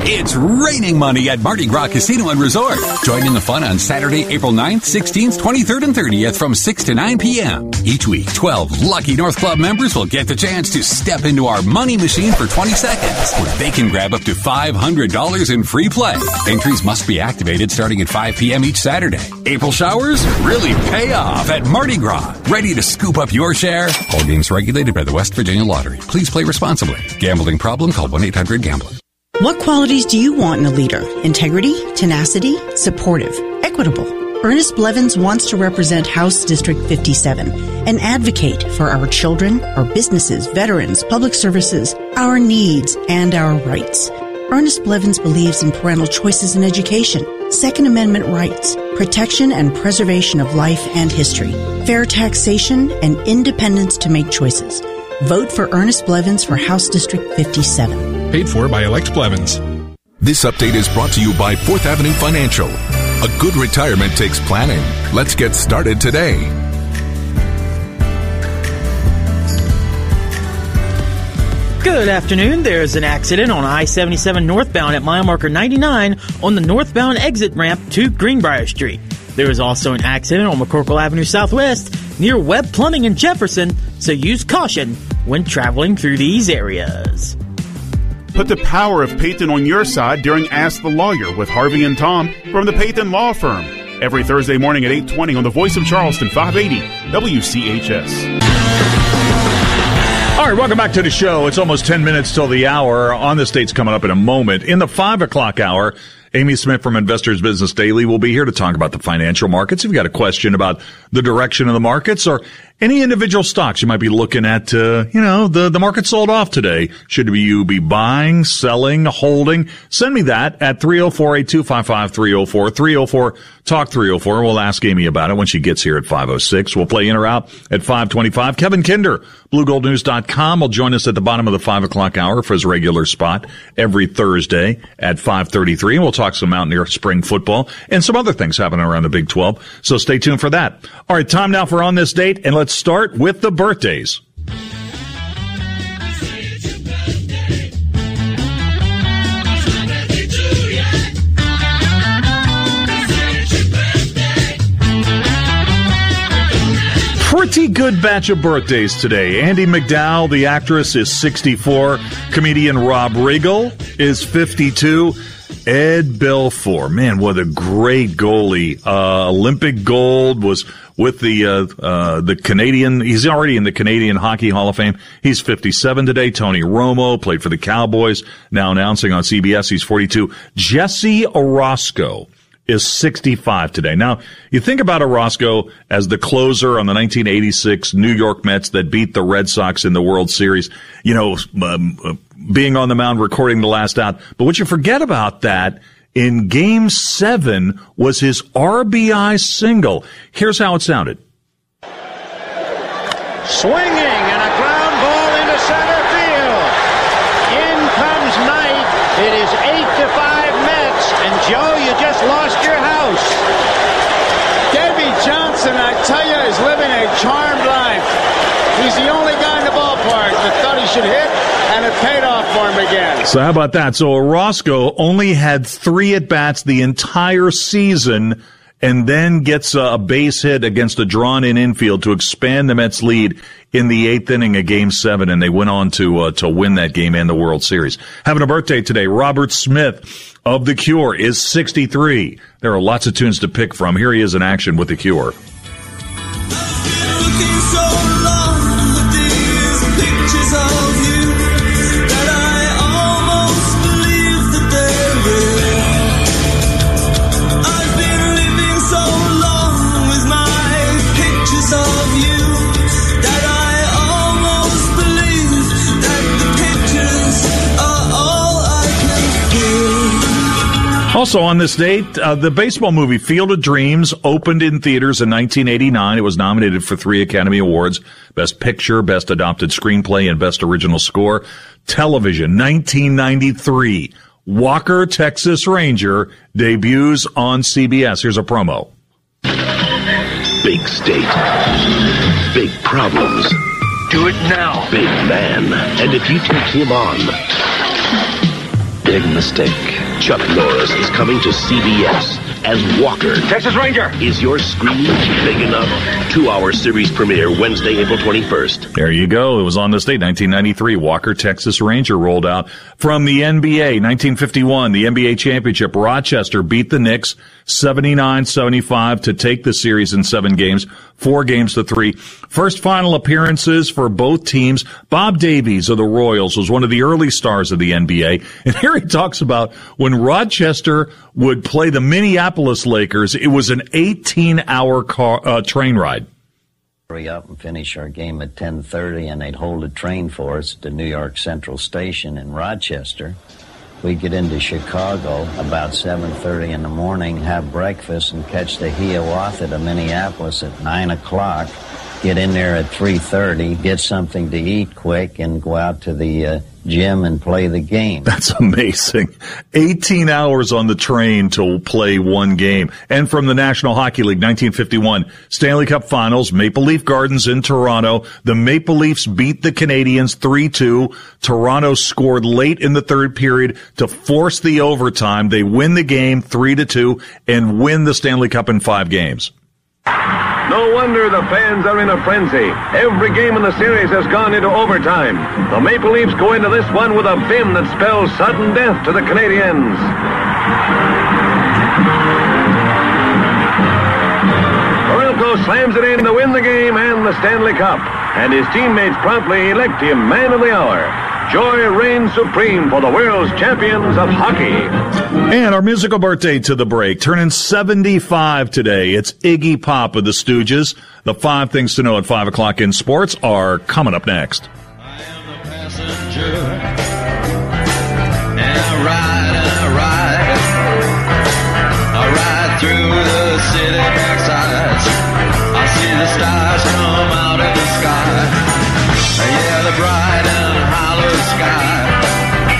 It's raining money at Mardi Gras Casino and Resort. Join in the fun on Saturday, April 9th, 16th, 23rd, and 30th from 6 to 9 p.m. Each week, 12 lucky North Club members will get the chance to step into our money machine for 20 seconds, where they can grab up to $500 in free play. Entries must be activated starting at 5 p.m. each Saturday. April showers really pay off at Mardi Gras. Ready to scoop up your share? All games regulated by the West Virginia Lottery. Please play responsibly. Gambling problem? Call 1-800-GAMBLER. What qualities do you want in a leader? Integrity, tenacity, supportive, equitable. Ernest Blevins wants to represent House District 57 and advocate for our children, our businesses, veterans, public services, our needs, and our rights. Ernest Blevins believes in parental choices in education, Second Amendment rights, protection and preservation of life and history, fair taxation, and independence to make choices. Vote for Ernest Blevins for House District 57. Paid for by Elect Blevins. This update is brought to you by Fourth Avenue Financial. A good retirement takes planning. Let's get started today. Good afternoon. There's an accident on I 77 northbound at mile marker 99 on the northbound exit ramp to Greenbrier Street. There is also an accident on McCorkle Avenue Southwest near Webb Plumbing in Jefferson, so use caution when traveling through these areas. Put the power of Payton on your side during Ask the Lawyer with Harvey and Tom from the Payton Law Firm. Every Thursday morning at 8:20 on the Voice of Charleston 580 WCHS. All right, welcome back to the show. It's almost 10 minutes till the hour. On the state's coming up in a moment. In the 5 o'clock hour, Amy Smith from Investors Business Daily will be here to talk about the financial markets. If you've got a question about the direction of the markets or any individual stocks you might be looking at, uh, you know, the, the market sold off today. Should you be buying, selling, holding? Send me that at 304-8255-304, 304 Talk 304. We'll ask Amy about it when she gets here at 506. We'll play in or out at 525. Kevin Kinder, BlueGoldNews.com will join us at the bottom of the 5 o'clock hour for his regular spot every Thursday at 533. And we'll talk some Mountaineer spring football and some other things happening around the Big 12. So stay tuned for that. All right, time now for On This Date. And let's start with the birthdays. Pretty good batch of birthdays today. Andie MacDowell, the actress, is 64. Comedian Rob Riggle is 52. Ed Belfour, man, what a great goalie! Uh, Olympic gold was with the uh, uh, the Canadian. He's already in the Canadian Hockey Hall of Fame. He's 57 today. Tony Romo played for the Cowboys. Now announcing on CBS, he's 42. Jesse Orosco is 65 today. Now, you think about Orosco as the closer on the 1986 New York Mets that beat the Red Sox in the World Series, you know, um, uh, being on the mound recording the last out. But what you forget about that in game seven was his RBI single. Here's how it sounded. Swinging and a ground ball into center field. In comes Knight. It is eight to five Mets, and Joe, you just lost your house. Davey Johnson, I tell you, is living a charmed life. He's the only guy in the ballpark that thought he should hit, and it paid off for him again. So how about that? So Orosco only had three at bats the entire season and then gets a base hit against a drawn in infield to expand the Mets lead in the eighth inning of game seven. And they went on to, uh, to win that game and the World Series. Having a birthday today, Robert Smith of The Cure is 63. There are lots of tunes to pick from. Here he is in action with The Cure. Also on this date, uh, the baseball movie Field of Dreams opened in theaters in 1989. It was nominated for three Academy Awards, Best Picture, Best Adapted Screenplay, and Best Original Score. Television, 1993. Walker, Texas Ranger debuts on CBS. Here's a promo. Big state. Big problems. Do it now. Big man. And if you take him on, big mistake. Chuck Norris is coming to CBS as Walker. Texas Ranger. Is your screen big enough? Two hour series premiere Wednesday, April 21st. There you go. It was on this date, 1993. Walker, Texas Ranger rolled out from the NBA. 1951, the NBA championship. Rochester beat the Knicks 79-75 to take the series in seven games, four games to three. First final appearances for both teams. Bob Davies of the Royals was one of the early stars of the NBA. And here he talks about when Rochester would play the Minneapolis Lakers, it was an 18 hour car, uh, train ride. Hurry up and finish our game at 10:30 and they'd hold a train for us to New York Central Station in Rochester. We'd get into Chicago about 7.30 in the morning, have breakfast, and catch the Hiawatha to Minneapolis at 9 o'clock. Get in there at 3.30, get something to eat quick, and go out to the uh, gym and play the game. That's amazing. 18 hours on the train to play one game. And from the National Hockey League, 1951, Stanley Cup Finals, Maple Leaf Gardens in Toronto. The Maple Leafs beat the Canadiens 3-2. Toronto scored late in the third period to force the overtime. They win the game 3-2 and win the Stanley Cup in five games. No wonder the fans are in a frenzy. Every game in the series has gone into overtime. The Maple Leafs go into this one with a vim that spells sudden death to the Canadiens. Barilko slams it in to win the game and the Stanley Cup. And his teammates promptly elect him man of the hour. Joy reigns supreme for the world's champions of hockey. And our musical birthday to the break, turning 75 today. It's Iggy Pop of the Stooges. The five things to know at 5 o'clock in sports are coming up next.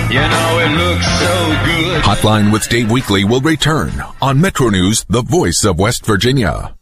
You know it looks so good. Hotline with Dave Weekley will return on Metro News, the voice of West Virginia.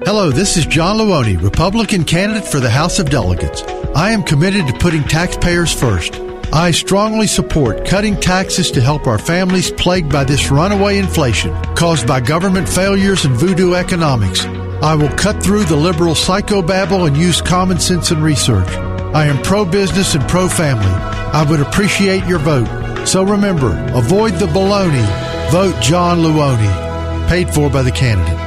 Hello, this is John Luoni, Republican candidate for the House of Delegates. I am committed to putting taxpayers first. I strongly support cutting taxes to help our families plagued by this runaway inflation caused by government failures and voodoo economics. I will cut through the liberal psychobabble and use common sense and research. I am pro business and pro family. I would appreciate your vote. So remember, avoid the baloney. Vote John Luoni. Paid for by the candidate.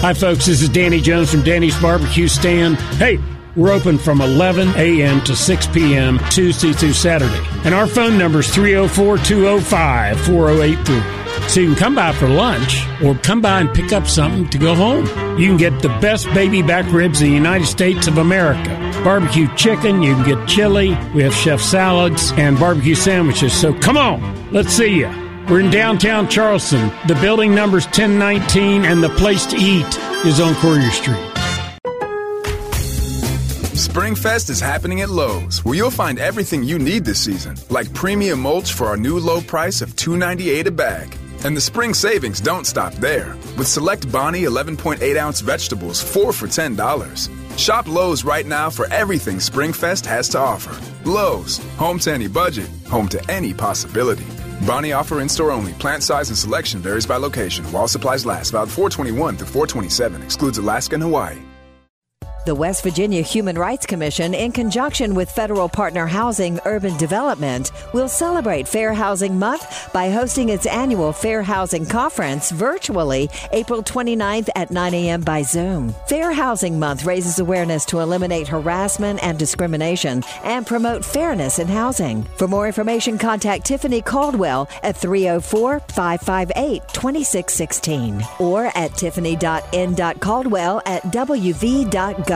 Hi, folks. This is Danny Jones from Danny's Barbecue Stand. Hey, we're open from 11 a.m. to 6 p.m. Tuesday through Saturday. And our phone number is 304 205 4083. So you can come by for lunch or come by and pick up something to go home. You can get the best baby back ribs in the United States of America. Barbecue chicken, you can get chili, we have chef salads and barbecue sandwiches. So come on, let's see you. We're in downtown Charleston. The building number's 1019 and the place to eat is on Courier Street. Springfest is happening at Lowe's, where you'll find everything you need this season, like premium mulch for our new low price of $2.98 a bag. And the spring savings don't stop there. With select Bonnie 11.8 ounce vegetables, 4 for $10. Shop Lowe's right now for everything Springfest has to offer. Lowe's, home to any budget, home to any possibility. Bonnie offer in store only. Plant size and selection varies by location. While supplies last, valid 421 through 427. Excludes Alaska and Hawaii. The West Virginia Human Rights Commission, in conjunction with federal partner Housing Urban Development, will celebrate Fair Housing Month by hosting its annual Fair Housing Conference virtually April 29th at 9 a.m. by Zoom. Fair Housing Month raises awareness to eliminate harassment and discrimination and promote fairness in housing. For more information, contact Tiffany Caldwell at 304 558 2616 or at tiffany.n.caldwell at wv.gov.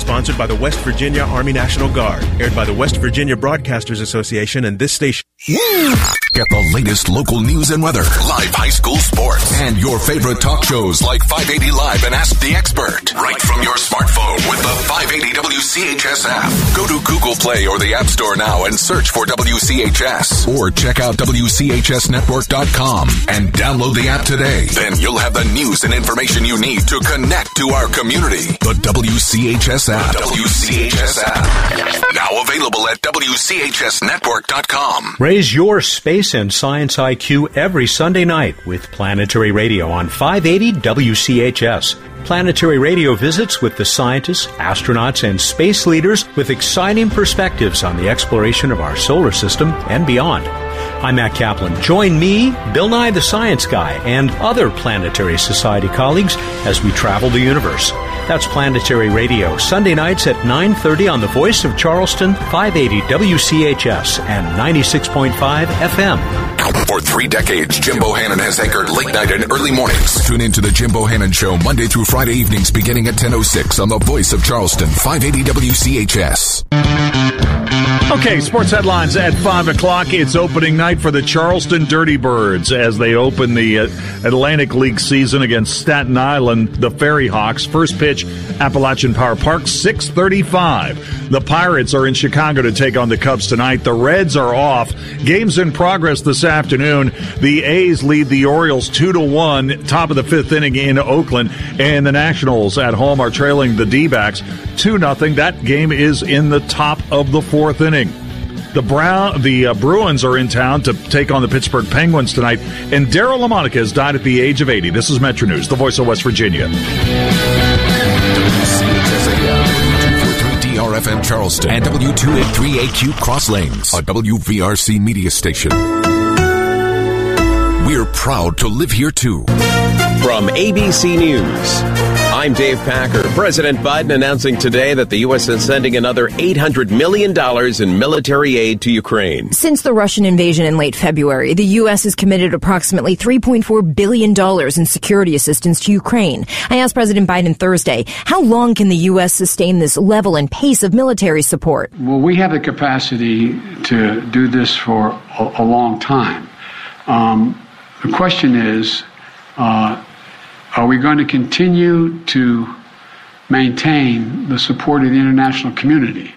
Sponsored by the West Virginia Army National Guard. Aired by the West Virginia Broadcasters Association and this station. Get the latest local news and weather, live high school sports, and your favorite talk shows like 580 Live and Ask the Expert. Right from your smartphone with the 580 WCHS app. Go to Google Play or the App Store now and search for WCHS. Or check out WCHSnetwork.com and download the app today. Then you'll have the news and information you need to connect to our community. The WCHS app. WCHS app. Now available at WCHSnetwork.com. Raise your space and science IQ every Sunday night with Planetary Radio on 580 WCHS. Planetary Radio visits with the scientists, astronauts, and space leaders with exciting perspectives on the exploration of our solar system and beyond. I'm Matt Kaplan. Join me, Bill Nye the Science Guy, and other Planetary Society colleagues as we travel the universe. That's Planetary Radio, Sunday nights at 9:30 on the Voice of Charleston, 580 WCHS and 96.5 FM. For three decades, Jim Bohannon has anchored late night and early mornings. Tune in to the Jim Bohannon Show Monday through Friday evenings beginning at 10.06 on the Voice of Charleston, 580 WCHS. Okay, sports headlines at 5 o'clock. It's opening night for the Charleston Dirty Birds as they open the uh, Atlantic League season against Staten Island, the Ferry Hawks. First pitch, Appalachian Power Park, 635. The Pirates are in Chicago to take on the Cubs tonight. The Reds are off. Games in progress this afternoon. The A's lead the Orioles 2 to 1, top of the fifth inning in Oakland. And the Nationals at home are trailing the D backs 2 0. That game is in the top of the fourth inning. The Brown, the uh, Bruins are in town to take on the Pittsburgh Penguins tonight, and Daryle Lamonica has died at the age of 80. This is Metro News, the voice of West Virginia. DRFM Charleston and W283AQ Cross Lanes, a WVRC media station. We're proud to live here too. From ABC News, I'm Dave Packer. President Biden announcing today that the U.S. is sending another $800 million in military aid to Ukraine. Since the Russian invasion in late February, the U.S. has committed approximately $3.4 billion in security assistance to Ukraine. I asked President Biden Thursday, how long can the U.S. sustain this level and pace of military support? Well, we have the capacity to do this for a, a long time. Um, the question is, uh, are we going to continue to maintain the support of the international community?